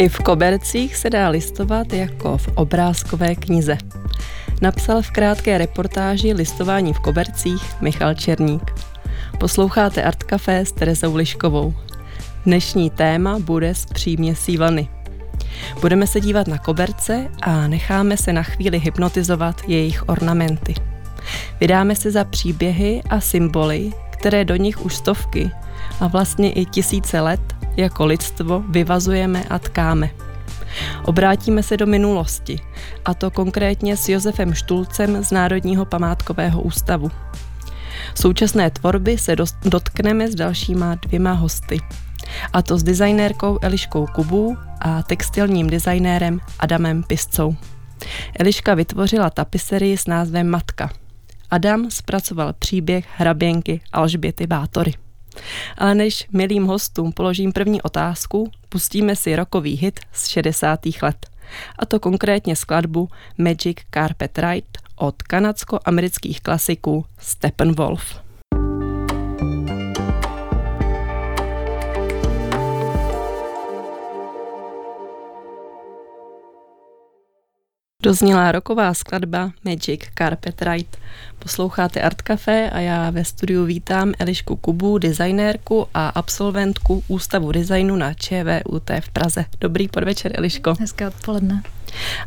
I v kobercích se dá listovat jako v obrázkové knize. Napsal v krátké reportáži Listování v kobercích Michal Černík. Posloucháte Art Café s Terezou Liškovou. Dnešní téma bude z přímě sívany. Budeme se dívat na koberce a necháme se na chvíli hypnotizovat jejich ornamenty. Vydáme se za příběhy a symboly, které do nich už stovky a vlastně i tisíce let jako lidstvo vyvazujeme a tkáme. Obrátíme se do minulosti, a to konkrétně s Josefem Štulcem z Národního památkového ústavu. Současné tvorby se dotkneme s dalšíma dvěma hosty, a to s designérkou Eliškou Kubů a textilním designérem Adamem Piscou. Eliška vytvořila tapiserii s názvem Matka. Adam zpracoval příběh hraběnky Alžběty Bátory. Ale než milým hostům položím první otázku, pustíme si rokový hit z 60. let. A to konkrétně skladbu Magic Carpet Ride od kanadsko-amerických klasiků Steppenwolf. Doznělá roková skladba Magic Carpet Ride. Posloucháte Art Café a já ve studiu vítám Elišku Kubu, designérku a absolventku Ústavu designu na ČVUT v Praze. Dobrý podvečer, Eliško. Hezké odpoledne.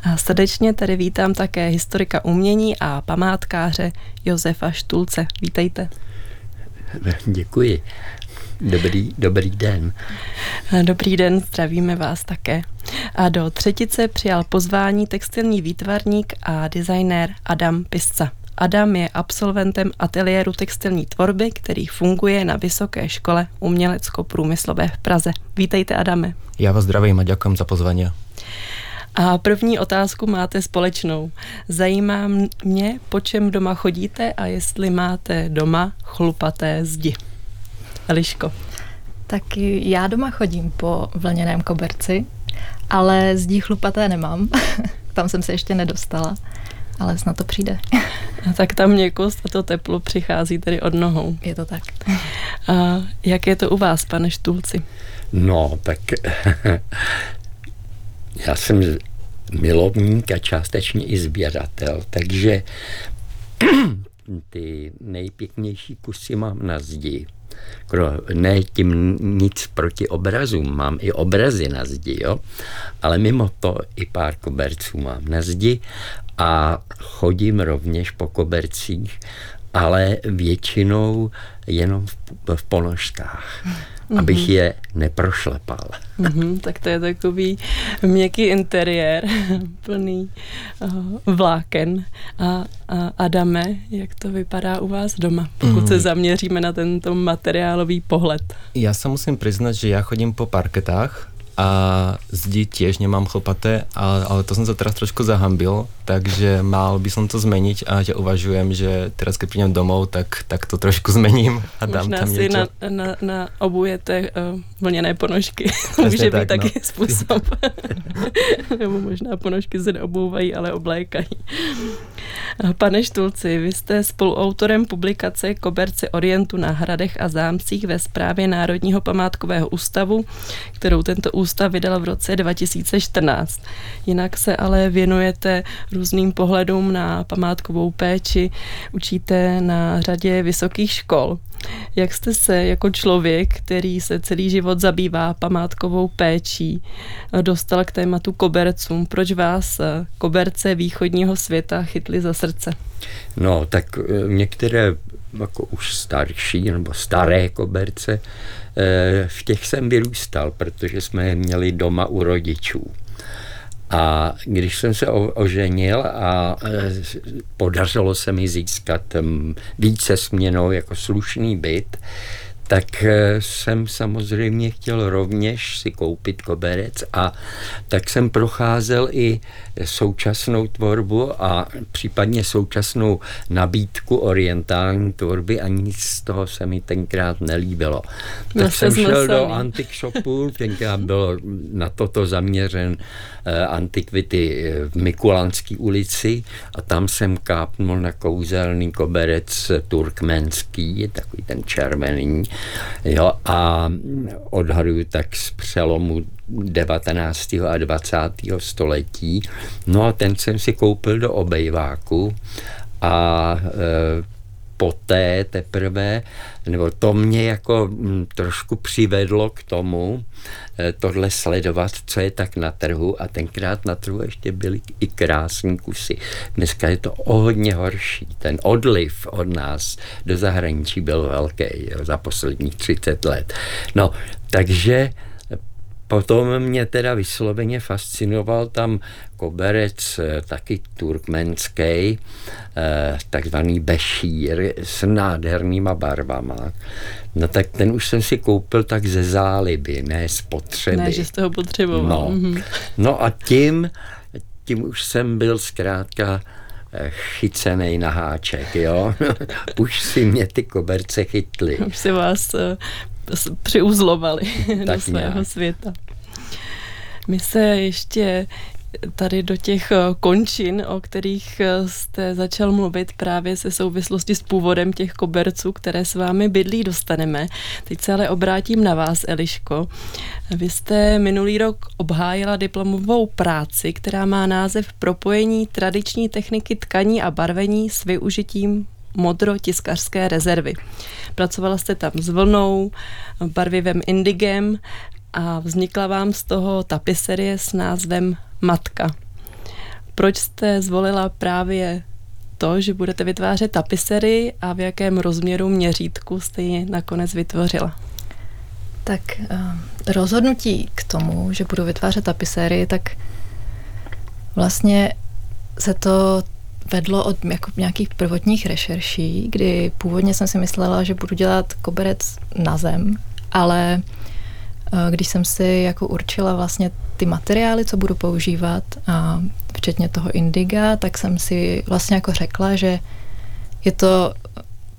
A srdečně tady vítám také historika umění a památkáře Josefa Štulce. Vítejte. Děkuji. Dobrý, dobrý den. Dobrý den, zdravíme vás také. A do třetice přijal pozvání textilní výtvarník a designér Adam Pisca. Adam je absolventem ateliéru textilní tvorby, který funguje na Vysoké škole umělecko-průmyslové v Praze. Vítejte, Adame. Já vás zdravím a děkuji za pozvání. A první otázku máte společnou. Zajímá mě, po čem doma chodíte a jestli máte doma chlupaté zdi. Eliško. Tak já doma chodím po vlněném koberci, ale zdí chlupaté nemám. Tam jsem se ještě nedostala, ale snad to přijde. A tak tam měkost a to teplo přichází tedy od nohou. Je to tak. A jak je to u vás, pane Štulci? No, tak já jsem milovník a částečně i sběratel, takže ty nejpěknější kusy mám na zdi ne tím nic proti obrazům, mám i obrazy na zdi, jo? ale mimo to i pár koberců mám na zdi a chodím rovněž po kobercích, ale většinou jenom v, v ponožkách mm-hmm. abych je neprošlepal. Mm-hmm, tak to je takový měkký interiér, plný uh, vláken. A, a Adame, jak to vypadá u vás doma, pokud mm. se zaměříme na tento materiálový pohled? Já se musím přiznat, že já chodím po parketách, a zdi tiež nemám chlpaté, ale, ale to som sa teraz trošku zahambil, takže mal by som to zmeniť a ja uvažujem, že teraz keď prídem domov, tak, tak to trošku zmením a dám Možná tam si niečo. Na, na, na obujete uh, vlněné ponožky. Může být taky no. způsob. Nebo možná ponožky se neobouvají, ale oblékají. Pane Štulci, vy jste spoluautorem publikace Koberce Orientu na hradech a zámcích ve správě Národního památkového ústavu, kterou tento ústav vydal v roce 2014. Jinak se ale věnujete různým pohledům na památkovou péči, učíte na řadě vysokých škol. Jak jste se jako člověk, který se celý život zabývá památkovou péčí, dostal k tématu kobercům? Proč vás koberce východního světa chytly za srdce? No, tak eh, některé jako už starší nebo staré koberce, eh, v těch jsem vyrůstal, protože jsme je měli doma u rodičů. A když jsem se oženil a e, podařilo se mi získat více směnou jako slušný byt, tak eh, jsem samozřejmě chtěl rovněž si koupit koberec a tak jsem procházel i současnou tvorbu a případně současnou nabídku orientální tvorby a nic z toho se mi tenkrát nelíbilo. Tak jsem šel do antik shopu, tenkrát byl na toto zaměřen eh, antikvity eh, v Mikulanské ulici a tam jsem kápnul na kouzelný koberec turkmenský, takový ten červený Jo, a odhaduju tak z přelomu 19. a 20. století. No a ten jsem si koupil do obejváku a e, poté teprve, nebo to mě jako m, trošku přivedlo k tomu, e, tohle sledovat, co je tak na trhu a tenkrát na trhu ještě byly i krásní kusy. Dneska je to o hodně horší. Ten odliv od nás do zahraničí byl velký jo, za posledních 30 let. No, takže Potom mě teda vysloveně fascinoval tam koberec eh, taky turkmenský, eh, takzvaný bešír s nádhernýma barvama. No tak ten už jsem si koupil tak ze záliby, ne z potřeby. Ne, že jste ho potřeboval. No, mm-hmm. no a tím, tím už jsem byl zkrátka eh, chycený na háček, jo. už si mě ty koberce chytly. Už si vás přiuzlovali do svého nějak. světa. My se ještě tady do těch eh, končin, o kterých eh, jste začal mluvit právě se souvislosti s původem těch koberců, které s vámi bydlí, dostaneme. Teď se ale obrátím na vás, Eliško. Vy jste minulý rok obhájila diplomovou práci, která má název Propojení tradiční techniky tkaní a barvení s využitím modro-tiskařské rezervy. Pracovala jste tam s vlnou, barvivém indigem a vznikla vám z toho tapiserie s názvem Matka. Proč jste zvolila právě to, že budete vytvářet tapisery a v jakém rozměru měřítku jste ji nakonec vytvořila? Tak eh, rozhodnutí k tomu, že budu vytvářet tapisérii, tak vlastně se to vedlo od jako nějakých prvotních rešerší, kdy původně jsem si myslela, že budu dělat koberec na zem, ale eh, když jsem si jako určila vlastně ty materiály, co budu používat, a včetně toho indiga, tak jsem si vlastně jako řekla, že je to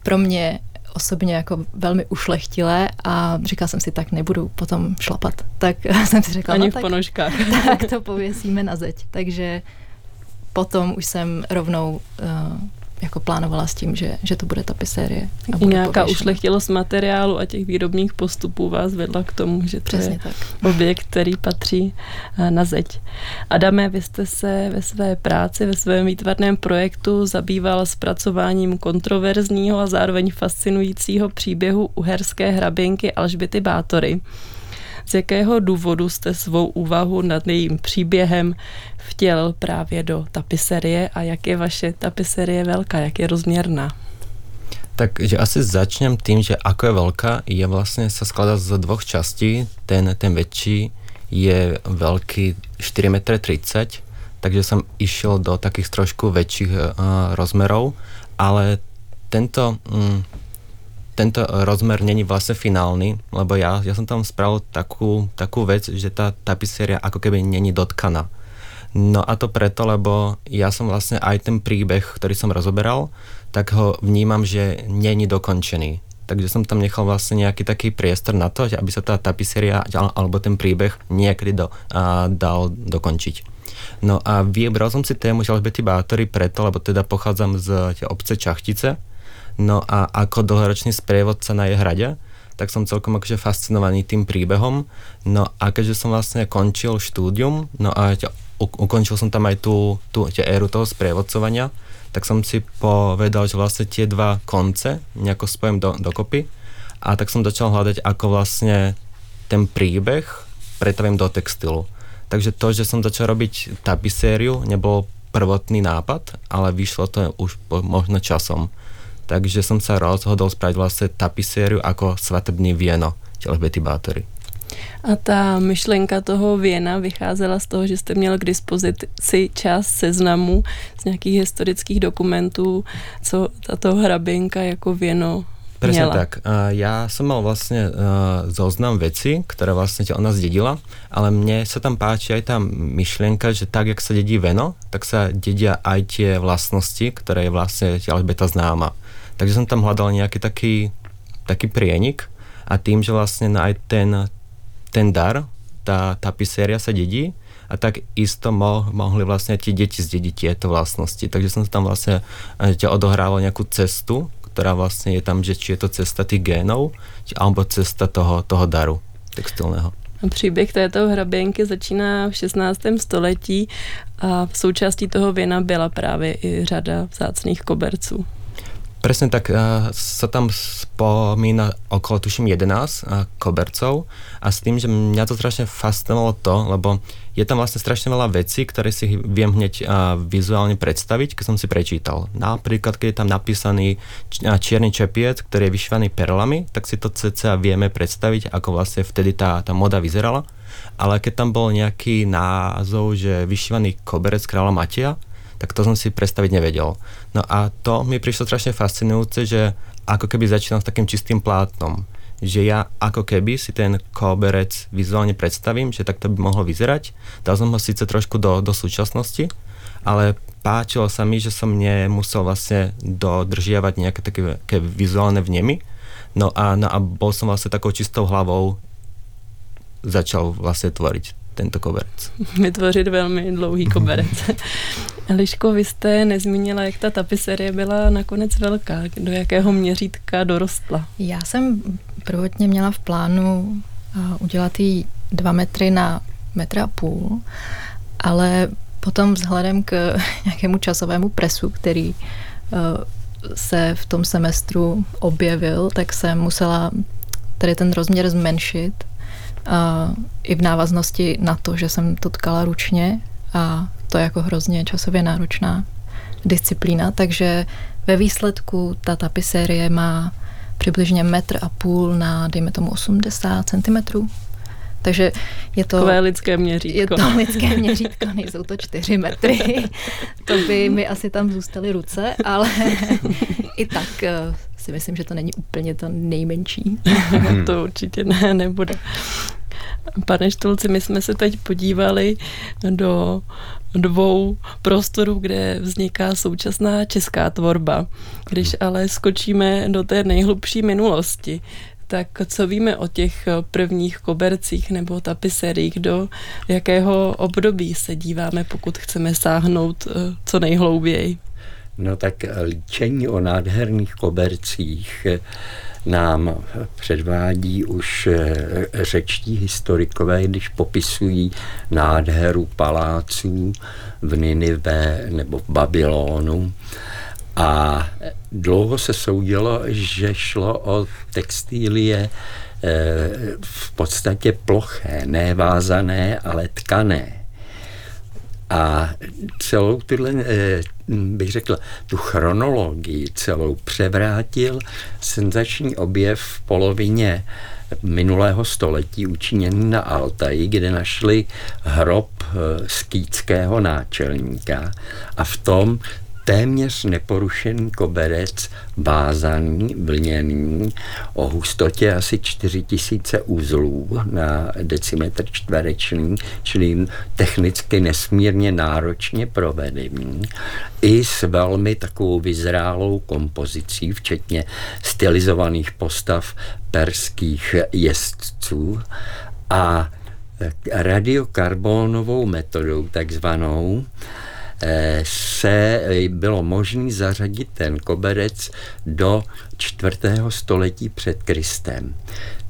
pro mě osobně jako velmi ušlechtilé a říkala jsem si, tak nebudu potom šlapat. Tak jsem si řekla, Ani no, v ponožkách. tak to pověsíme na zeď. Takže potom už jsem rovnou uh, jako plánovala s tím, že, že to bude tapisérie. A bude nějaká pověšena. ušlechtilost materiálu a těch výrobních postupů vás vedla k tomu, že to Přesně je tak. objekt, který patří uh, na zeď. Adame, vy jste se ve své práci, ve svém výtvarném projektu zabýval zpracováním kontroverzního a zároveň fascinujícího příběhu uherské hraběnky Alžbity Bátory. Z jakého důvodu jste svou úvahu nad jejím příběhem vtělil právě do tapiserie a jak je vaše tapiserie velká, jak je rozměrná? Takže asi začnem tým, že ako je veľká, je vlastne sa skladá z dvoch častí. Ten, ten väčší je veľký 4,30 m, takže som išiel do takých trošku väčších uh, rozmerov, ale tento, um, tento rozmer není vlastne finálny, lebo ja, ja som tam spravil takú, takú vec, že tá tapiséria ako keby není dotkaná. No a to preto, lebo ja som vlastne aj ten príbeh, ktorý som rozoberal, tak ho vnímam, že není dokončený. Takže som tam nechal vlastne nejaký taký priestor na to, aby sa tá tapiseria alebo ten príbeh niekedy do, a, dal dokončiť. No a vybral som si tému Žalbety Bátory preto, lebo teda pochádzam z obce Čachtice, no a ako dlhoročný sprievodca na jej hrade, tak som celkom akože fascinovaný tým príbehom. No a keďže som vlastne končil štúdium, no a ukončil som tam aj tú, tú éru toho sprievodcovania, tak som si povedal, že vlastne tie dva konce nejako spojím do, dokopy a tak som začal hľadať, ako vlastne ten príbeh pretavím do textilu. Takže to, že som začal robiť tapisériu, nebol prvotný nápad, ale vyšlo to už po, možno časom. Takže som sa rozhodol spraviť vlastne tapisériu ako svatebný vieno Betty Bátory. A ta myšlenka toho věna vycházela z toho, že jste měl k dispozici čas seznamu z nějakých historických dokumentů, co tato hraběnka jako věno Presne tak. Uh, ja som mal vlastne uh, zoznam veci, ktoré vlastne ona zdedila, ale mne sa tam páči aj tá myšlienka, že tak, jak sa dedí veno, tak sa dedia aj tie vlastnosti, ktoré je vlastne Alžbeta známa. Takže som tam hľadal nejaký taký, taký prienik a tým, že vlastne aj ten ten dar, tá tapiséria sa dedí a tak isto mo, mohli vlastne tie deti zdediť tieto vlastnosti. Takže som tam vlastne eh, odohrával nejakú cestu která vlastně je tam, že či je to cesta těch génov, alebo cesta toho, toho daru textilného. Příběh této hraběnky začíná v 16. století a v součástí toho věna byla právě i řada vzácných koberců. Presne tak uh, sa tam spomína okolo, tuším, 11 uh, kobercov a s tým, že mňa to strašne fascinovalo to, lebo je tam vlastne strašne veľa vecí, ktoré si viem hneď uh, vizuálne predstaviť, keď som si prečítal. Napríklad, keď je tam napísaný čierny čepiec, ktorý je vyšívaný perlami, tak si to cca vieme predstaviť, ako vlastne vtedy tá, tá moda vyzerala. Ale keď tam bol nejaký názov, že vyšívaný koberec kráľa Mateja, tak to som si predstaviť nevedel. No a to mi prišlo strašne fascinujúce, že ako keby začínam s takým čistým plátnom. Že ja ako keby si ten koberec vizuálne predstavím, že tak to by mohlo vyzerať. Dal som ho síce trošku do, do súčasnosti, ale páčilo sa mi, že som nemusel vlastne dodržiavať nejaké také, také vizuálne vnemy. No a, no a bol som vlastne takou čistou hlavou začal vlastne tvoriť tento koberec. Vytvořit velmi dlouhý koberec. Liško, vy jste nezmínila, jak ta tapiserie byla nakonec velká. Do jakého měřítka dorostla? Já jsem prvotně měla v plánu udělat jí dva metry na metr a půl, ale potom vzhledem k nějakému časovému presu, který se v tom semestru objevil, tak jsem musela tady ten rozměr zmenšit a i v návaznosti na to, že jsem to tkala ručně a to je jako hrozně časově náročná disciplína, takže ve výsledku ta tapisérie má přibližně metr a půl na, dejme tomu, 80 cm. Takže je to... Takové lidské měřítko. Je to lidské měřítko, nejsou to čtyři metry. To by mi asi tam zůstaly ruce, ale i tak eh, si myslím, že to není úplně to nejmenší. to určitě ne, nebude. Pane Štulci, my jsme se teď podívali do dvou prostorů, kde vzniká současná česká tvorba. Když ale skočíme do té nejhlubší minulosti, tak co víme o těch prvních kobercích nebo tapiseriích, do jakého období se díváme, pokud chceme sáhnout eh, co nejhlouběji? No tak líčení o nádherných kobercích nám předvádí už eh, řečtí historikové, když popisují nádheru paláců v Ninive nebo v Babylonu. A dlouho se soudilo, že šlo o textílie eh, v podstatě ploché, ne vázané, ale tkané. A celou tuhle, eh, bych řekl, tu chronologii celou převrátil senzační objev v polovině minulého století učiněný na Altaji, kde našli hrob eh, skýtského náčelníka a v tom téměř neporušený koberec, vázaný, vlněný, o hustotě asi 4000 uzlů na decimetr čtvereční, čili technicky nesmírně náročně provedený, i s velmi takovou vyzrálou kompozicí, včetně stylizovaných postav perských jezdců a radiokarbonovou metodou takzvanou, se bylo možné zařadit ten koberec do čtvrtého století před Kristem.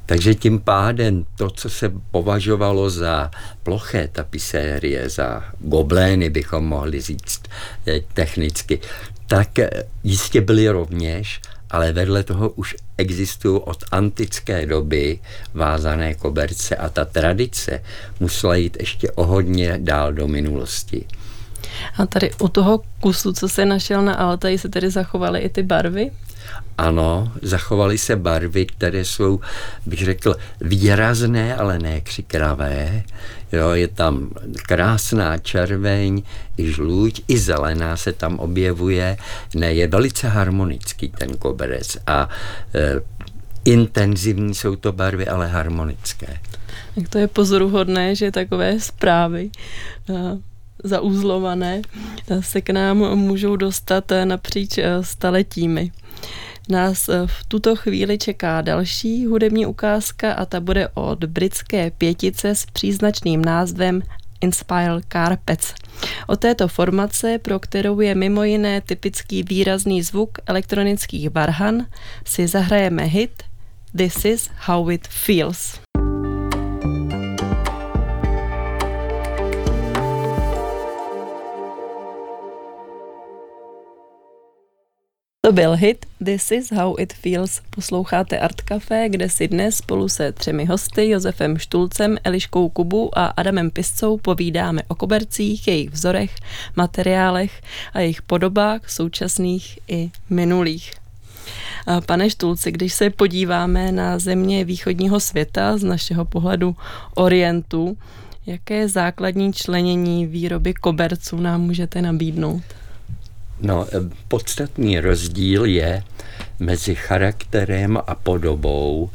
Takže tím pádem to, co se považovalo za ploché tapisérie, za goblény bychom mohli říct eh, technicky, tak eh, jistě byly rovněž, ale vedle toho už existují od antické doby vázané koberce a ta tradice musela jít ještě o hodně dál do minulosti. A tady u toho kusu, co se našel na Altaji, se tedy zachovaly i ty barvy? Ano, zachovaly se barvy, které jsou, bych řekl, výrazné, ale ne křikravé. Jo, je tam krásná červeň, i žluť, i zelená se tam objevuje. Ne, je velice harmonický ten koberec a e, intenzivní jsou to barvy, ale harmonické. Tak to je pozoruhodné, že takové zprávy e, zauzlované se k nám můžou dostat napříč eh, staletími. Nás eh, v tuto chvíli čeká další hudební ukázka a ta bude od britské pětice s příznačným názvem Inspire Carpets. O této formace, pro kterou je mimo jiné typický výrazný zvuk elektronických varhan, si zahrajeme hit This is how it feels. To byl hit This is how it feels. Posloucháte Art Café, kde si dnes spolu se třemi hosty, Josefem Štulcem, Eliškou Kubu a Adamem Piscou povídáme o kobercích, jejich vzorech, materiálech a jejich podobách současných i minulých. Pane Štulci, když se podíváme na země východního světa z našeho pohledu Orientu, jaké základní členění výroby koberců nám můžete nabídnout? No, eh, podstatný rozdíl je mezi charakterem a podobou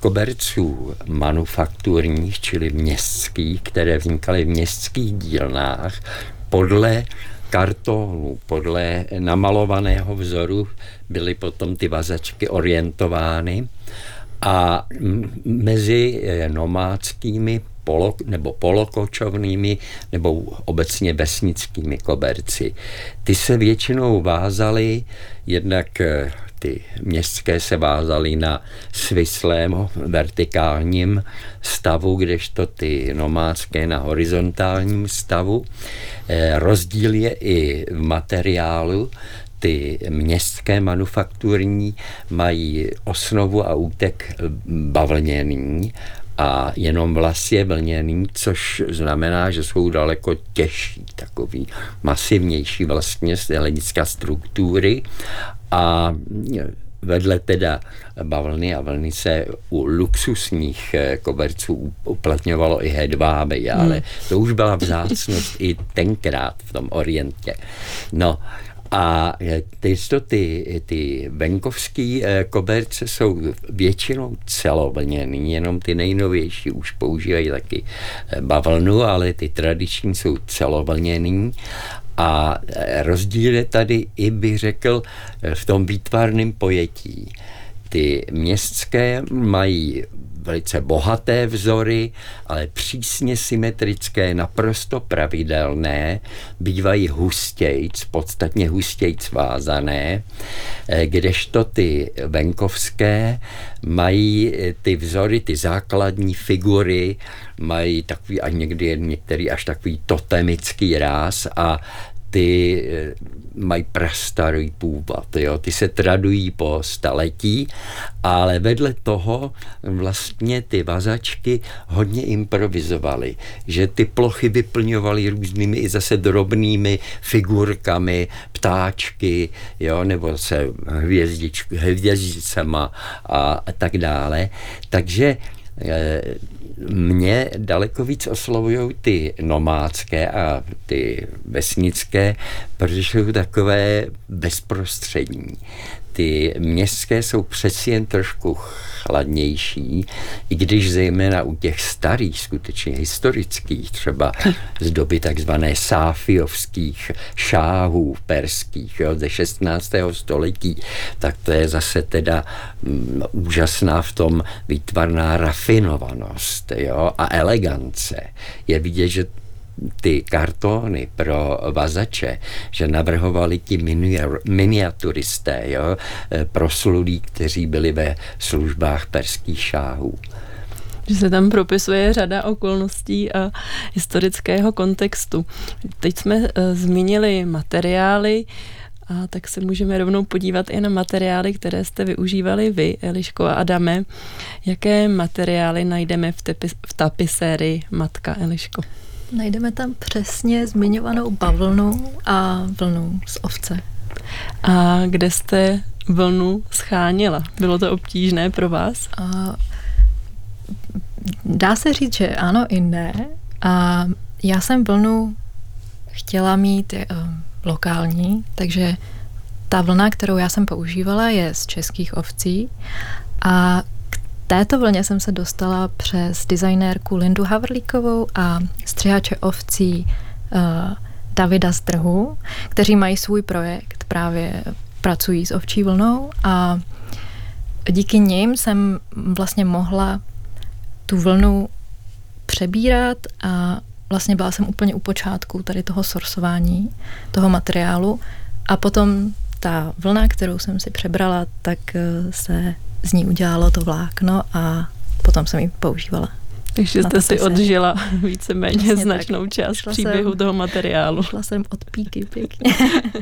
koberců manufakturních, čili městských, které vznikaly v městských dílnách podle kartonu, podle namalovaného vzoru byly potom ty vazačky orientovány. A mezi eh, nomádskými polo, nebo polokočovnými nebo obecně vesnickými koberci. Ty se většinou vázaly jednak eh, ty městské se vázaly na svislém vertikálním stavu, kdežto ty nomádské na horizontálním stavu. Eh, rozdíl je i v materiálu, ty městské manufakturní mají osnovu a útek bavlněný a jenom vlas je vlněný, což znamená, že jsou daleko těžší, takový masivnější vlastně z hlediska struktury a vedle teda bavlny a vlny se u luxusních eh, koberců uplatňovalo i hedváby, ale hmm. to už byla vzácnost i tenkrát v tom orientě. No a ty, ty, ty venkovské eh, koberce jsou většinou celovlněný, jenom ty nejnovější už používají taky eh, bavlnu, ale ty tradiční jsou celovlněný a eh, rozdíl je tady i, bych řekl, v tom výtvarném pojetí. Ty městské mají velice bohaté vzory, ale přísně symetrické, naprosto pravidelné, bývají hustějc, podstatně hustějc vázané, eh, kdežto ty venkovské mají eh, ty vzory, ty základní figury, mají takový a někdy některý až takový totemický ráz a ty eh, mají prastarý původ, jo? ty se tradují po staletí, ale vedle toho vlastně ty vazačky hodně improvizovaly, že ty plochy vyplňovaly různými i zase drobnými figurkami, ptáčky, jo? nebo se hvězdicema a, a tak dále. Takže eh, mě daleko víc oslovují ty nomádské a ty vesnické, protože jsou takové bezprostřední ty městské jsou přeci jen trošku chladnější, i když zejména u těch starých, skutečně historických, třeba z doby takzvané sáfiovských šáhů perských jo, ze 16. století, tak to je zase teda mm, úžasná v tom výtvarná rafinovanost jo, a elegance. Je vidět, že ty kartony pro vazače, že navrhovali ti miniaturisté, jo, eh, proslulí, kteří byli ve službách perských šáhů že se tam propisuje řada okolností a historického kontextu. Teď jsme uh, zmínili materiály, a tak se můžeme rovnou podívat i na materiály, které jste využívali vy, Eliško a Adame. Jaké materiály najdeme v, tepi, v tapisérii Matka Eliško? Najdeme tam přesně zmiňovanou bavlnu a vlnu z ovce. A kde jste vlnu schánila? Bylo to obtížné pro vás? A dá se říct, že ano i ne. A já jsem vlnu chtěla mít uh, lokální, takže ta vlna, kterou já jsem používala, je z českých ovcí a této vlně jsem se dostala přes designérku Lindu Havrlíkovou a střihače ovcí uh, Davida Strhu, kteří mají svůj projekt, právě pracují s ovčí vlnou a díky nim jsem vlastně mohla tu vlnu přebírat a vlastně byla jsem úplně u počátku tady toho sorsování toho materiálu. A potom ta vlna, kterou jsem si přebrala, tak eh, se z ní udělalo to vlákno a potom jsem ji používala. Takže jste si odžila víceméně Přesně značnou tak. část šla příběhu jsem, toho materiálu. Šla jsem od píky pěkně.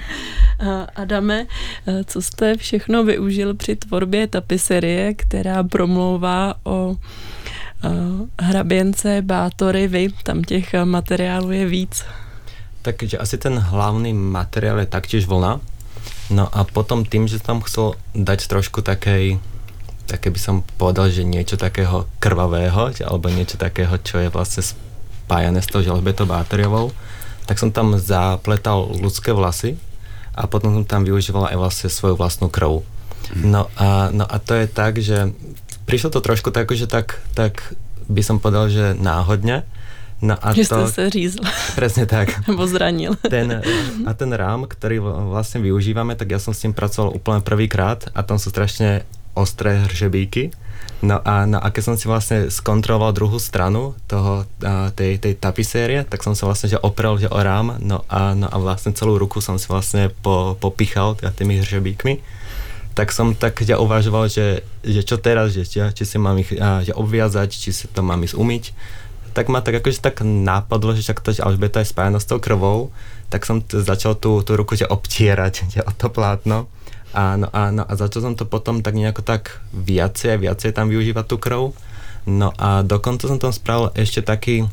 a Adame, eh, co jste všechno využil při tvorbě tapiserie, která promlouvá o eh, hraběnce, bátory, vy, tam těch materiálů je víc. Takže asi ten hlavný materiál je taktiež vlna. No a potom tým, že tam chcel dať trošku takej také by som povedal, že niečo takého krvavého, alebo niečo takého, čo je vlastne spájané s tou železbetou báteriovou, tak som tam zapletal ľudské vlasy a potom som tam využíval aj vlastne svoju vlastnú krv. Mhm. No a, no a to je tak, že prišlo to trošku tak, že tak, tak by som povedal, že náhodne, No a že to, jste se řízl. Presne tak. Nebo zranil. Ten, a ten rám, ktorý vlastne využívame, tak ja som s tým pracoval úplne prvýkrát a tam sú strašne ostré hržebíky. No a, no a keď som si vlastne skontroloval druhú stranu toho, a, tej, tej tapisérie, tak som sa vlastne že oprel že o rám, no a, no a vlastne celú ruku som si vlastne po, popichal tými hržebíkmi. Tak som tak že uvažoval, že, že čo teraz, že, či si mám ich a, že obviazať, či si to mám ísť umyť. Tak ma tak akože tak nápadlo, že však to, že Alžbeta je spájana s tou krvou, tak som začal tú, tú ruku že obtierať že o to plátno. A, no, a, začal som to potom tak nejako tak viacej a viacej tam využívať tú krv. No a dokonca som tam spravil ešte taký,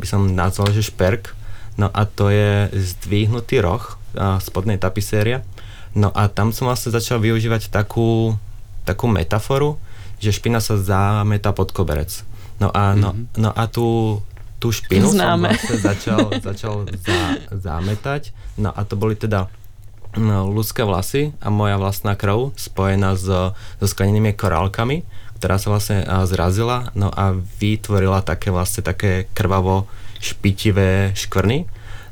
by som nazval, že šperk. No a to je zdvihnutý roh a, spodnej tapisérie. No a tam som vlastne začal využívať takú, takú metaforu, že špina sa zameta pod koberec. No a, no, mm-hmm. no a tú, tú špinu Známe. som vlastne začal, začal za, zametať. No a to boli teda No, ľudské vlasy a moja vlastná krv spojená so, so sklenenými korálkami, ktorá sa vlastne zrazila no a vytvorila také vlastne také krvavo špitivé škvrny.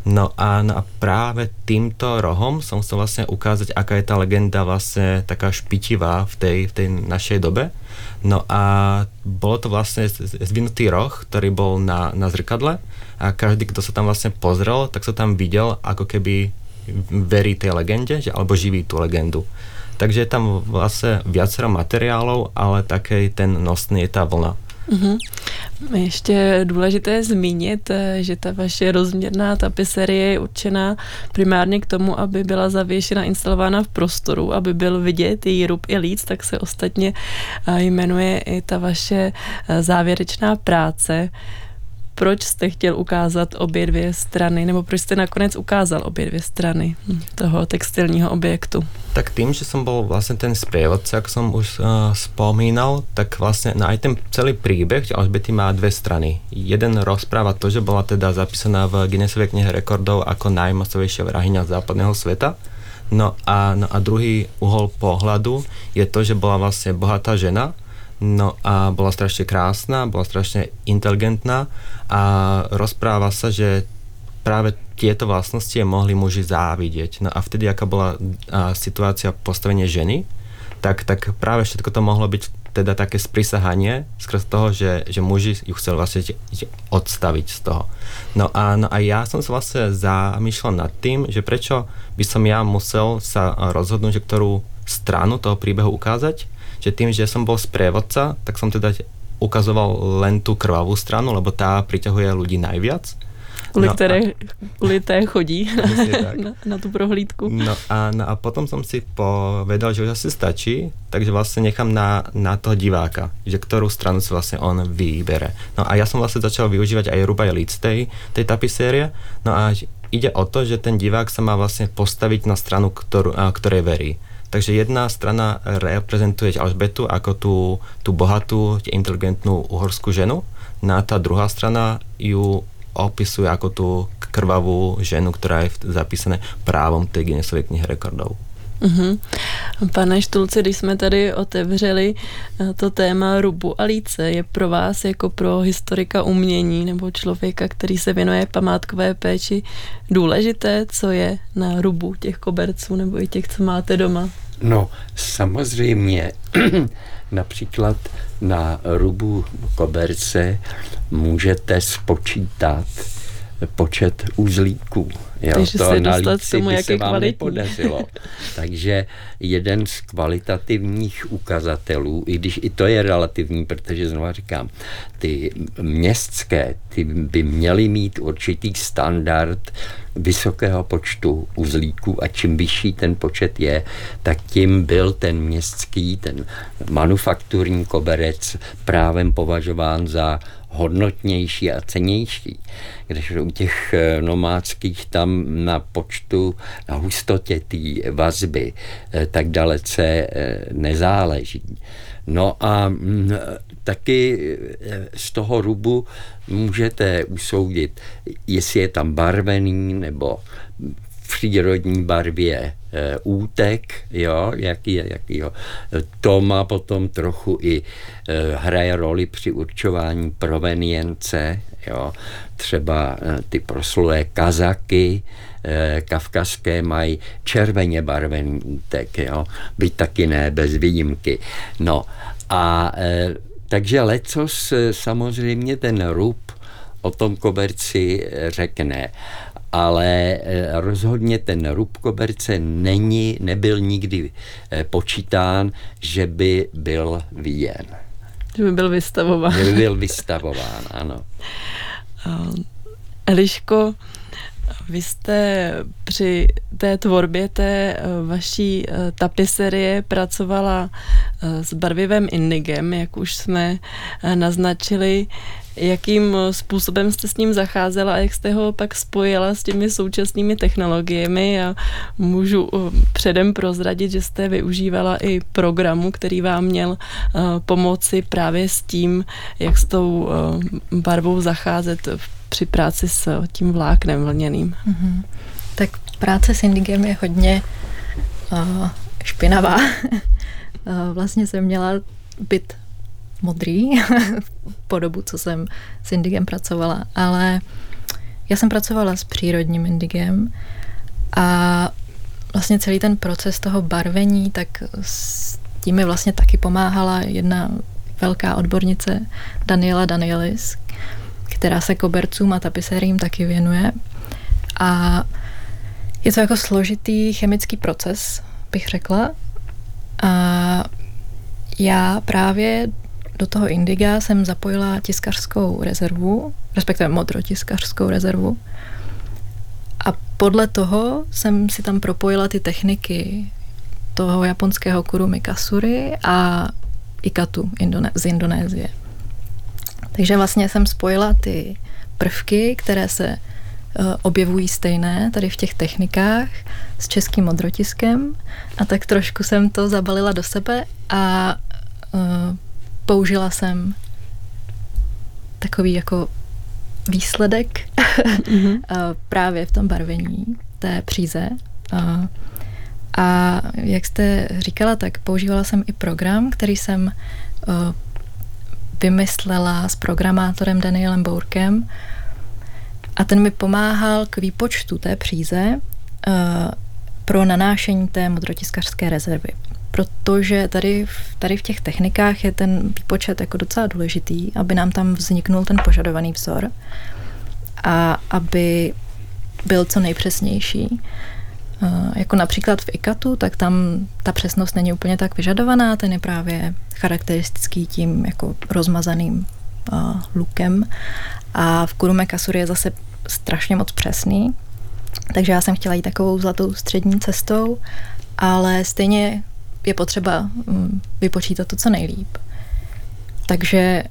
No a, no a práve týmto rohom som chcel vlastne ukázať, aká je tá legenda vlastne taká špitivá v tej, v tej našej dobe. No a bolo to vlastne zvinutý roh, ktorý bol na, na zrkadle a každý, kto sa tam vlastne pozrel, tak sa tam videl, ako keby verí tej legende, že, alebo živí tú legendu. Takže je tam vlastne viacero materiálov, ale také ten nosný je tá vlna. Mm-hmm. Ještě je důležité zmínit, eh, že ta vaše rozměrná tapiserie je určená primárně k tomu, aby byla zavěšena, instalována v prostoru, aby byl vidět její rub i líc, tak se ostatně eh, jmenuje i ta vaše eh, závěrečná práce proč jste chtěl ukázat obě dvě strany, nebo proč jste nakonec ukázal obě dvě strany toho textilního objektu? Tak tým, že som bol vlastne ten sprievodca, ako som už uh, spomínal, tak vlastne no aj ten celý príbeh že Alžbety má dve strany. Jeden rozpráva to, že bola teda zapísaná v Guinnessovej knihe rekordov ako najmasovejšia vrahyňa západného sveta. No a, no a druhý uhol pohľadu je to, že bola vlastne bohatá žena, No a bola strašne krásna, bola strašne inteligentná a rozpráva sa, že práve tieto vlastnosti mohli muži závidieť. No a vtedy, aká bola a, situácia postavenie ženy, tak, tak práve všetko to mohlo byť teda také sprisahanie skrz toho, že, že muži ju chceli vlastne odstaviť z toho. No a, no a ja som sa vlastne zamýšľal nad tým, že prečo by som ja musel sa rozhodnúť, že ktorú stranu toho príbehu ukázať, že tým, že som bol sprievodca, tak som teda ukazoval len tú krvavú stranu, lebo tá priťahuje ľudí najviac. Kvôli, no které, kvôli té chodí na, na, tú prohlídku. No a, no a potom som si povedal, že už asi stačí, takže vlastne nechám na, na toho diváka, že ktorú stranu si vlastne on vybere. No a ja som vlastne začal využívať aj Rubaj Leeds tej, tej tapisérie, no a ide o to, že ten divák sa má vlastne postaviť na stranu, ktorú, ktorej verí. Takže jedna strana reprezentuje Alžbetu ako tú, tú bohatú, inteligentnú uhorskú ženu, no a tá druhá strana ju opisuje ako tú krvavú ženu, ktorá je zapísané právom tej Guinnessovej knihy rekordov. Mm-hmm. Pane Štulci, když jsme tady otevřeli eh, to téma rubu a líce, je pro vás jako pro historika umění nebo člověka, který se věnuje památkové péči, důležité, co je na rubu těch koberců nebo i těch, co máte doma? No, samozřejmě. Například na rubu koberce můžete spočítat počet uzlíků. Jo, Takže to se dostat k tomu, jak se vám kvalitní. nepodařilo. Takže jeden z kvalitativních ukazatelů, i když i to je relativní, protože znovu říkám, ty městské, ty by měly mít určitý standard vysokého počtu uzlíků a čím vyšší ten počet je, tak tím byl ten městský, ten manufakturní koberec právem považován za hodnotnější a cenější. Když u těch eh, nomádských tam na počtu, na hustotě té vazby eh, tak dalece eh, nezáleží. No a mm, taky z toho rubu můžete usoudit, jestli je tam barvený nebo přírodní barvě e, útek, jo, jaký je, jaký jo. To má potom trochu i e, hraje roli při určování provenience, jo. Třeba e, ty proslulé kazaky, kavkazské mají červeně barvený útek, jo. Byť taky ne bez výjimky. No a takže lecos samozřejmě ten rub o tom koberci řekne ale eh, rozhodně ten rub koberce není, nebyl nikdy eh, počítán, že by byl výjen. Že by byl vystavován. Že by byl vystavován, ano. Eliško, vy jste při té tvorbě té eh, vaší tapiserie pracovala s barvivým indigem, jak už jsme naznačili jakým eh, způsobem jste s ním zacházela a jak jste ho pak spojila s těmi současnými technologiemi a můžu eh, předem prozradit, že jste využívala i programu, který vám měl eh, pomoci právě s tím, jak s tou barvou zacházet při práci s tím vláknem vlněným. Mm-hmm. Tak práce s indigem je hodně uh, špinavá. vlastně jsem měla byt modrý po dobu, co jsem s indigem pracovala, ale já jsem pracovala s přírodním indigem a vlastně celý ten proces toho barvení, tak s tím mi vlastně taky pomáhala jedna velká odbornice Daniela Danielis, která se kobercům a tapisérím taky věnuje. A je to jako složitý chemický proces, bych řekla. A já právě do toho Indiga jsem zapojila tiskařskou rezervu, respektive modrotiskařskou rezervu. A podle toho jsem si tam propojila ty techniky toho japonského kurumi kasuri a ikatu z Indonésie. Takže vlastně jsem spojila ty prvky, které se eh, objevují stejné tady v těch technikách s českým modrotiskem a tak trošku jsem to zabalila do sebe a uh, použila jsem takový jako výsledek mm-hmm. právě v tom barvení té příze. A, a jak jste říkala, tak používala jsem i program, který jsem vymyslela s programátorem Danielem Bourkem a ten mi pomáhal k výpočtu té příze pro nanášení té modrotiskařské rezervy protože tady, tady v těch technikách je ten výpočet jako docela důležitý, aby nám tam vzniknul ten požadovaný vzor a aby byl co nejpřesnější. Jako například v IKATu, tak tam ta přesnost není úplně tak vyžadovaná, ten je právě charakteristický tím jako rozmazaným lukem a v Kurume Kasuri je zase strašně moc přesný, takže já jsem chtěla jít takovou zlatou střední cestou, ale stejně je potřeba mm, vypočítat to co nejlíp. Takže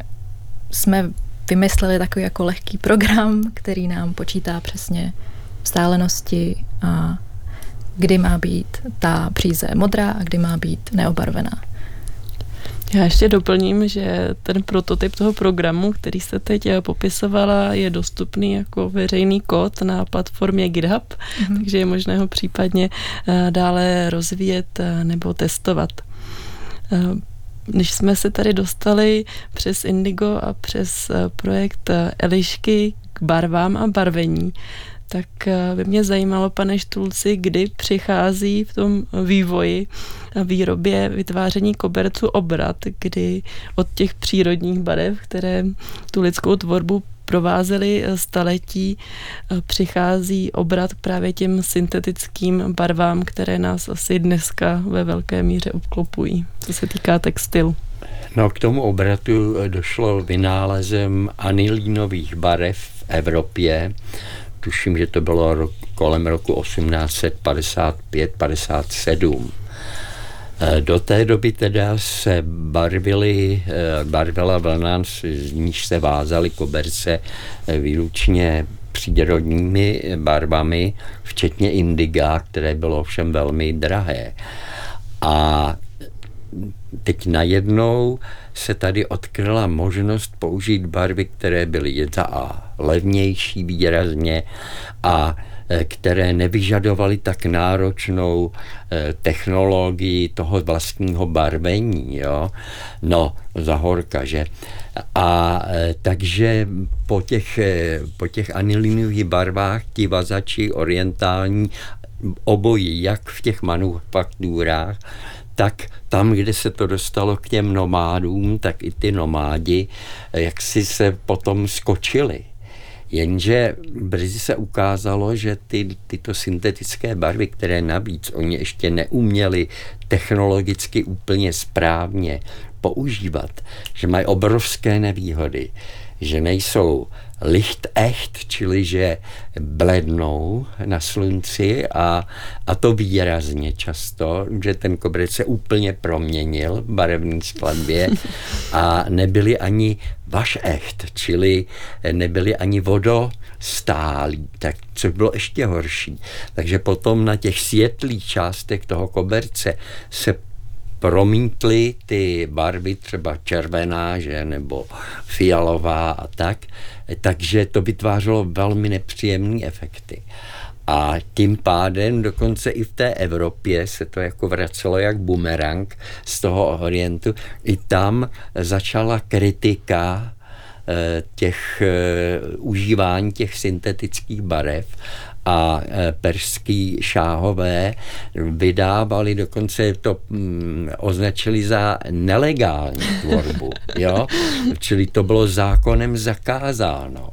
jsme vymysleli takový jako lehký program, který nám počítá přesně vzdálenosti a kdy má být ta příze modrá a kdy má být neobarvená. Já ještě doplním, že ten prototyp toho programu, který jste teď eh, popisovala, je dostupný jako veřejný kód na platformě GitHub, mm-hmm. takže je možné ho případně eh, dále rozvíjet eh, nebo testovat. Než jsme se tady dostali přes Indigo a přes projekt Elišky k barvám a barvení, tak eh, by mě zajímalo, pane Štulci, kdy přichází v tom vývoji a výrobě vytváření koberců obrat, kdy od těch přírodních barev, které tu lidskou tvorbu provázely staletí, přichází obrat právě těm syntetickým barvám, které nás asi dneska ve velké míře obklopují, co se týká textilu. No, k tomu obratu došlo vynálezem anilínových barev v Evropě. Tuším, že to bylo rok, kolem roku 1855-57. Eh, do té doby teda se barvily, eh, barvila vlna, z níž se vázaly koberce eh, výlučně přírodními barvami, včetně indiga, které bylo všem velmi drahé. A teď najednou se tady odkryla možnost použít barvy, které byly za a levnější výrazně a e, které nevyžadovaly tak náročnou e, technologii toho vlastního barvení. Jo? No, za horka, že? A e, takže po těch, po těch anilinových barvách ti vazači orientální obojí, jak v těch manufakturách, tak tam, kde se to dostalo k těm nomádům, tak i ty nomádi jak si se potom skočili. Jenže brzy se ukázalo, že ty, tyto syntetické barvy, které navíc oni ještě neuměli technologicky úplně správně používat, že mají obrovské nevýhody, že nejsou licht echt, čili že blednou na slunci a, a to výrazně často, že ten koberec se úplně proměnil v barevné skladbě a nebyli ani vaš echt, čili nebyli ani vodo stálí, tak co bylo ještě horší. Takže potom na těch světlých částech toho koberce se promítly ty barvy třeba červená, že, nebo fialová a tak, takže to vytvářelo velmi nepříjemné efekty. A tím pádem dokonce i v té Evropě se to jako vracelo jak bumerang z toho orientu. I tam začala kritika eh, těch uh, užívání těch syntetických barev a e, perský šáhové vydávali, dokonce to mm, označili za nelegální tvorbu, jo? čili to bylo zákonem zakázáno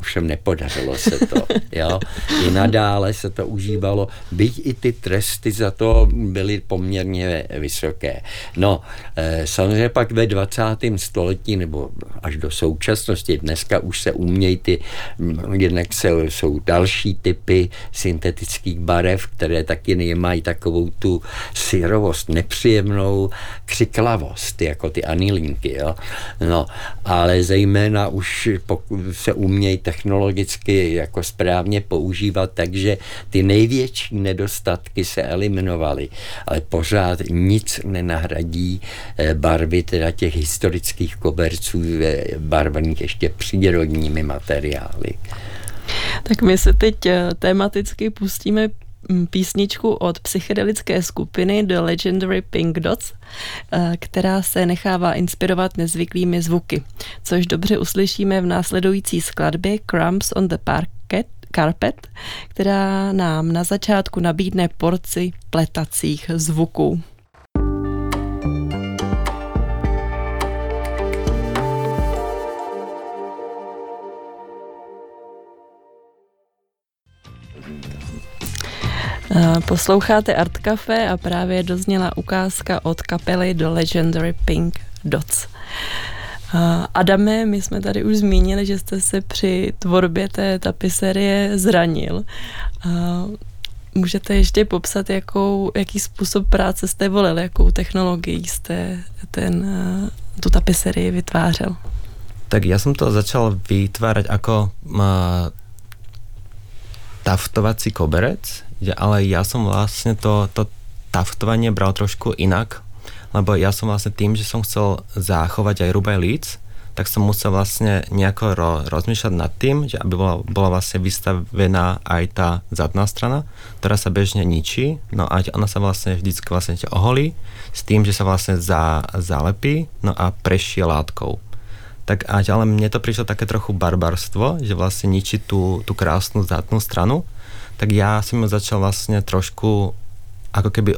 ovšem nepodařilo se to. Jo? I nadále se to užívalo, byť i ty tresty za to byly poměrně vysoké. No, eh, samozřejmě pak ve 20. století nebo až do současnosti, dneska už se umějí ty, mm, jednak se, jsou další typy syntetických barev, které taky nemají takovou tu syrovost, nepříjemnou křiklavost, jako ty anilínky. Jo? No, ale zejména už se umějí technologicky jako správně používat, takže ty největší nedostatky se eliminovaly, ale pořád nic nenahradí eh, barvy teda těch historických koberců barvených ještě přírodními materiály. Tak my se teď eh, tematicky pustíme písničku od psychedelické skupiny The Legendary Pink Dots, eh, která se nechává inspirovat nezvyklými zvuky, což dobře uslyšíme v následující skladbě Crumbs on the Parket, Carpet, která nám na začátku nabídne porci pletacích zvuků. Eh, posloucháte Art Café a právě dozněla ukázka od kapely The Legendary Pink Dots. Eh, Adame, my jsme tady už zmínili, že jste se při tvorbě té tapiserie zranil. Eh, můžete ještě popsat, jakou, jaký způsob práce jste volil, jakou technologií jste ten, tu tapiserii vytvářel? Tak já jsem to začal vytvářet jako taftovací koberec, ale ja som vlastne to, to taftovanie bral trošku inak, lebo ja som vlastne tým, že som chcel zachovať aj rubaj líc, tak som musel vlastne nejako ro, rozmýšľať nad tým, že aby bola, bola vlastne vystavená aj tá zadná strana, ktorá sa bežne ničí, no a ona sa vlastne vždycky vlastne oholí s tým, že sa vlastne za, zalepí, no a prešie látkou. Tak ale mne to prišlo také trochu barbarstvo, že vlastne ničí tú, tú krásnu zadnú stranu, tak já jsem začal vlastně trošku ako keby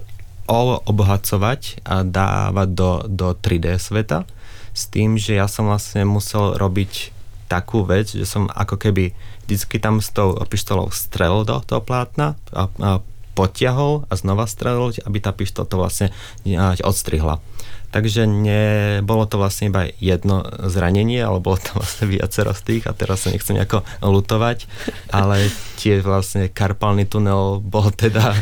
obohacovať a dávať do, do 3D sveta s tým, že ja som vlastne musel robiť takú vec, že som ako keby vždycky tam s tou pištolou strelil do toho plátna a, a potiahol a znova strelil, aby tá pištol to vlastne odstrihla. Takže nebolo to vlastne iba jedno zranenie, ale bolo to vlastne viacero z tých a teraz sa nechcem nejako lutovať, ale tie vlastne karpálny tunel bol teda,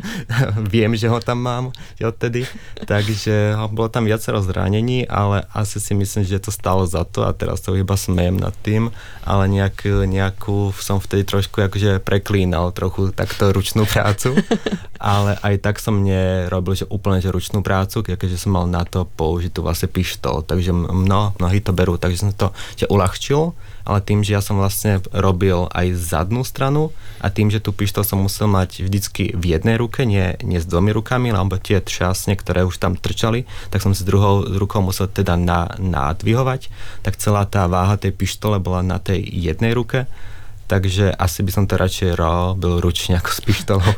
viem, že ho tam mám odtedy, takže bolo tam viacero zranení, ale asi si myslím, že to stalo za to a teraz to iba smejem nad tým, ale nejak, nejakú som vtedy trošku akože preklínal trochu takto ručnú prácu, ale aj tak som nerobil že úplne že ručnú prácu, keďže som mal na na to použiť tu vlastne pištol, takže mno, mnohí to berú, takže som to že uľahčil, ale tým, že ja som vlastne robil aj zadnú stranu a tým, že tú pištol som musel mať vždycky v jednej ruke, nie, nie s dvomi rukami, lebo tie třásne, ktoré už tam trčali, tak som si druhou rukou musel teda na, nadvihovať, tak celá tá váha tej pištole bola na tej jednej ruke takže asi by som to radšej robil ručně jako s pištolou.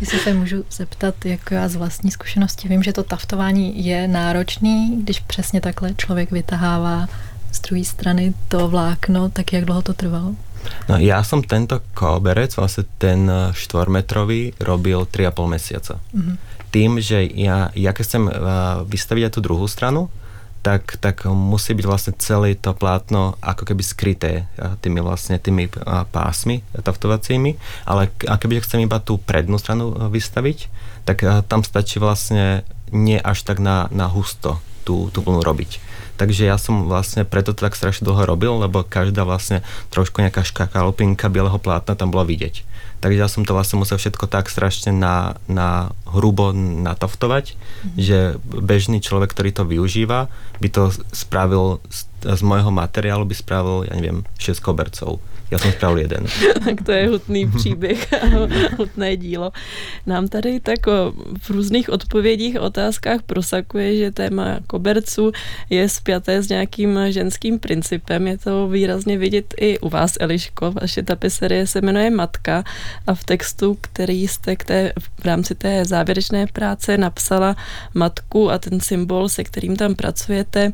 Jestli se můžu zeptat, jako já z vlastní zkušenosti, vím, že to taftování je náročný, když přesně takhle člověk vytahává z druhé strany to vlákno, tak jak dlouho to trvalo? No ja som tento koberec, vlastne ten štvormetrový, robil 3,5 mesiaca. Mm-hmm. Tým, že ja, ja keď chcem vystaviť aj tú druhú stranu, tak, tak musí byť vlastne celé to plátno ako keby skryté tými vlastne tými pásmi taftovacími, ale a keby chcem iba tú prednú stranu vystaviť, tak tam stačí vlastne nie až tak na, na husto tú, tú plnú robiť. Takže ja som vlastne preto to tak strašne dlho robil, lebo každá vlastne trošku nejaká škakalopinka bieleho plátna tam bola vidieť. Takže ja som to vlastne musel všetko tak strašne na, na hrubo natoftovať, mm-hmm. že bežný človek, ktorý to využíva, by to spravil z, z môjho materiálu by spravil, ja neviem, 6 kobercov. Já jsem spravil jeden. tak to je hutný příběh a hutné dílo. Nám tady tak v různých odpovědích, otázkách prosakuje, že téma koberců je spjaté s nějakým ženským principem. Je to výrazně vidět i u vás, Eliško. Vaše tapiserie se jmenuje Matka a v textu, který jste k té, v rámci té závěrečné práce napsala matku a ten symbol, se kterým tam pracujete,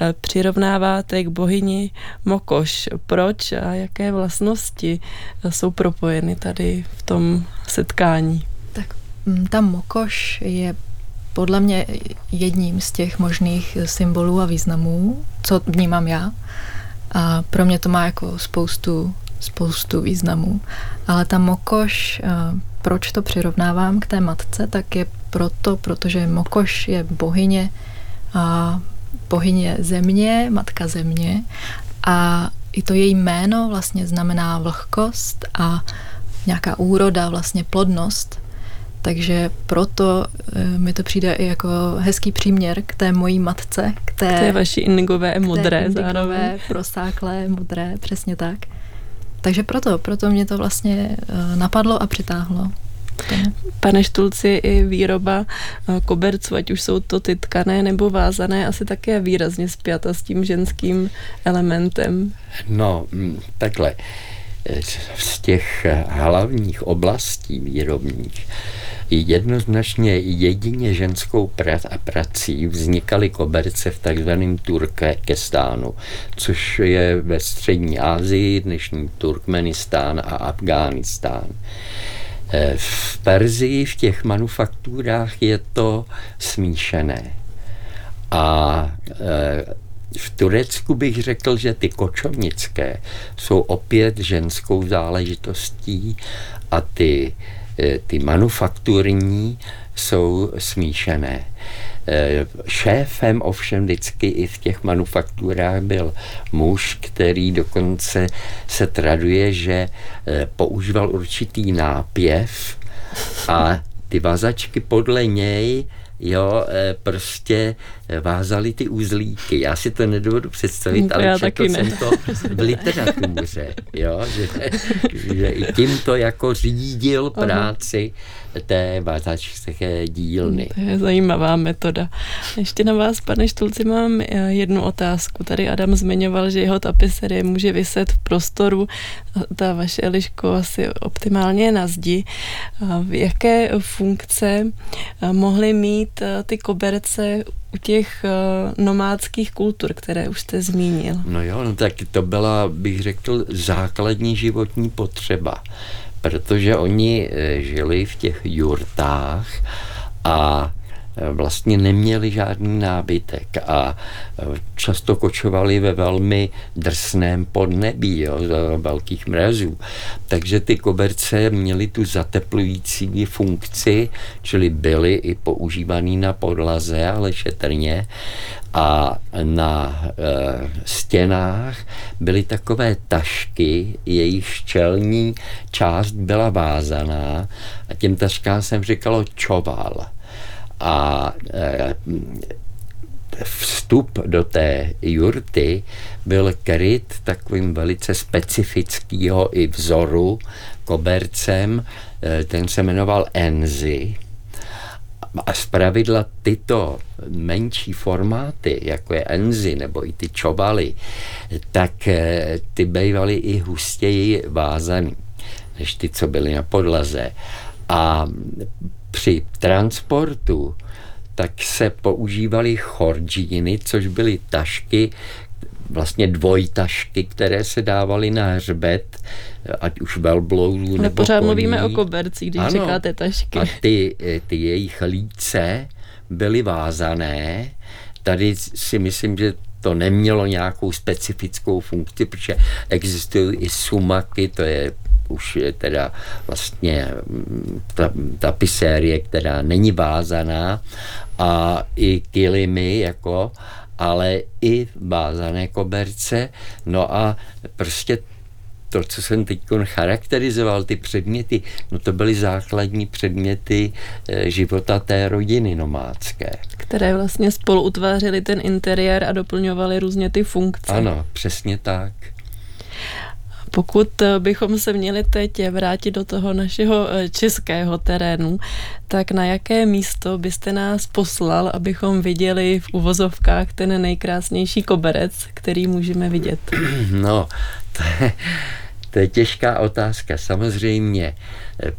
eh, přirovnáváte k bohyni Mokoš. Proč a jaké vlastnosti jsou propojeny tady v tom setkání? Tak mm, ta mokoš je podle mě jedním z těch možných symbolů a významů, co vnímám já. A pro mě to má jako spoustu, spoustu významů. Ale ta mokoš, proč to přirovnávám k té matce, tak je proto, protože mokoš je bohyně, a bohyně země, matka země a i to její jméno vlastně znamená vlhkost a nějaká úroda, vlastně plodnost. Takže proto e, mi to přijde i jako hezký příměr k té mojí matce, k té, k té vaší indigové modré indigové, zároveň. prosáklé, modré, přesně tak. Takže proto, proto mě to vlastně e, napadlo a přitáhlo. Pane Štulci, i výroba eh, koberců, ať už jsou to ty tkané nebo vázané, asi také výrazně spjata s tím ženským elementem. No, mm, takhle. Eh, z těch eh, hlavních oblastí výrobních jednoznačně jedině ženskou prac a prací vznikaly koberce v takzvaném Turkestánu, což je ve střední Asii, dnešní Turkmenistán a Afghánistán. Eh, v Perzii v těch manufakturách je to smíšené. A eh, v Turecku bych řekl, že ty kočovnické jsou opět ženskou záležitostí a ty, eh, ty manufakturní jsou smíšené. Eh, šéfem ovšem vždycky i v těch manufakturách byl muž, který dokonce se traduje, že eh, používal určitý nápěv a ty vazačky podle něj jo, eh, prostě vázali ty uzlíky. Já si to nedovedu představit, to ale četl jsem to v literatuře, jo, že, že i tímto jako řídil práci té vázačské dílny. To je zajímavá metoda. Ještě na vás, pane Štulci, mám eh, jednu otázku. Tady Adam zmiňoval, že jeho tapiserie může vyset v prostoru, ta vaše Eliško asi optimálně na zdi. V jaké funkce mohly mít zmínit eh, ty koberce u těch uh, nomádských kultur, které už jste zmínil. No jo, no tak to byla, bych řekl, základní životní potřeba, protože oni žili v těch jurtách a vlastně neměli žádný nábytek a často kočovali ve velmi drsném podnebí, jo, za velkých mrazů. Takže ty koberce měly tu zateplující funkci, čili byly i používaný na podlaze, ale šetrně a na e, stěnách byly takové tašky, jejich čelní část byla vázaná a těm taškám jsem říkalo čoval a e, vstup do té jurty byl kryt takovým velice specifického i vzoru kobercem, e, ten se jmenoval Enzy. A zpravidla tyto menší formáty, jako je Enzy nebo i ty čobaly, tak e, ty bývaly i hustěji vázaný, než ty, co byly na podlaze. A při transportu tak se používaly chordžíny, což byly tašky, vlastně dvojtašky, které se dávaly na hřbet, ať už velbloudů nebo pořád koní. mluvíme o kobercích, když ano, říkáte tašky. A ty, ty jejich líce byly vázané. Tady si myslím, že to nemělo nějakou specifickou funkci, protože existují i sumaky, to je už je teda vlastně mm, ta, tapisérie, která není vázaná a i kilimy jako ale i vázané koberce. No a prostě to, co jsem teď charakterizoval, ty předměty, no to byly základní předměty eh, života té rodiny nomádské. Které vlastně spolu utvářely ten interiér a doplňovaly různě ty funkce. Ano, přesně tak. Pokud eh, bychom se měli teď vrátit do toho našeho eh, českého terénu, tak na jaké místo byste nás poslal, abychom viděli v uvozovkách ten nejkrásnější koberec, který můžeme vidět? No, to je, to je těžká otázka. Samozřejmě, eh,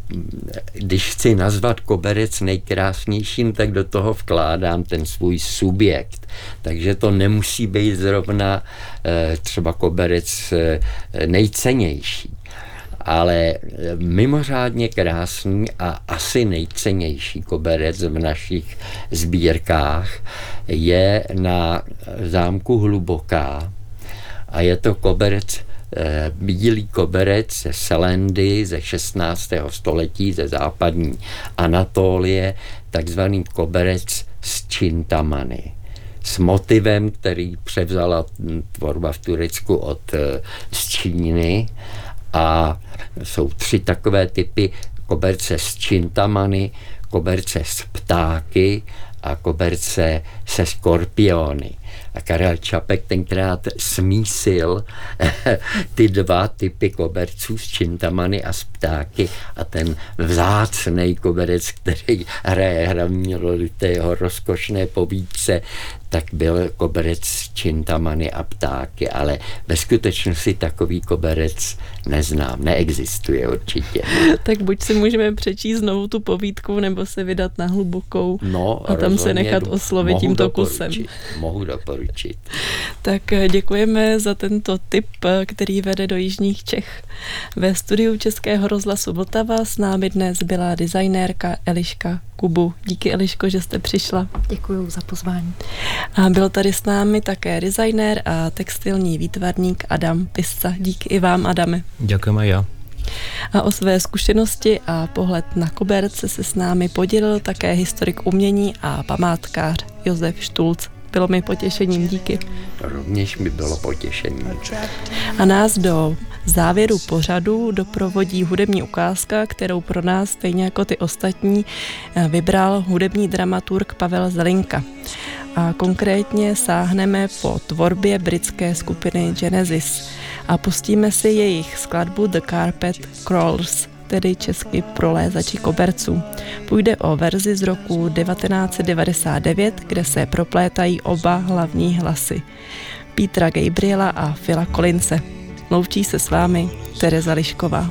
když chci nazvat koberec nejkrásnějším, tak do toho vkládám ten svůj subjekt. Takže to nemusí být zrovna eh, třeba koberec eh, nejcennější ale mimořádně krásný a asi nejcennější koberec v našich sbírkách je na zámku Hluboká a je to koberec bílý koberec ze Selendy ze 16. století, ze západní Anatólie, takzvaný koberec z Čintamany s motivem, který převzala tvorba v Turecku od eh, z Číny a jsou tři takové typy koberce s čintamany, koberce s ptáky a koberce se skorpiony. A Karel Čapek tenkrát smísil ty dva typy koberců s čintamany a s ptáky a ten vzácný koberec, který hraje hlavní roli té jeho rozkošné povídce, tak byl koberec s čintamany a ptáky, ale ve skutečnosti takový koberec neznám, neexistuje určitě. tak buď si můžeme přečíst znovu tu povídku, nebo se vydat na hlubokou no, a tam se nechat oslovit tímto kusem. Mohu doporučit. tak eh, děkujeme za tento tip, eh, který vede do Jižních Čech. Ve studiu Českého rozhlasu Vltava s námi dnes byla designérka Eliška Kubu. Díky Eliško, že jste přišla. Děkuji za pozvání. A byl tady s námi také designér a textilní výtvarník Adam Pisca. Díky i vám, Adame. Děkujeme já. A o své zkušenosti a pohled na koberce se s námi podělil také historik umění a památkář Josef Štulc. Bylo mi potěšením, díky. Rovněž mi bylo potěšením. A nás do závěru pořadu doprovodí hudební ukázka, kterou pro nás, stejně jako ty ostatní, vybral hudební dramaturg Pavel Zelinka. A konkrétně sáhneme po tvorbě britské skupiny Genesis a pustíme si jejich skladbu The Carpet Crawlers tedy česky prolézači koberců. Půjde o verzi z roku 1999, kde se proplétají oba hlavní hlasy. Petra Gabriela a Phila Collinse. Loučí se s vámi Tereza Lišková.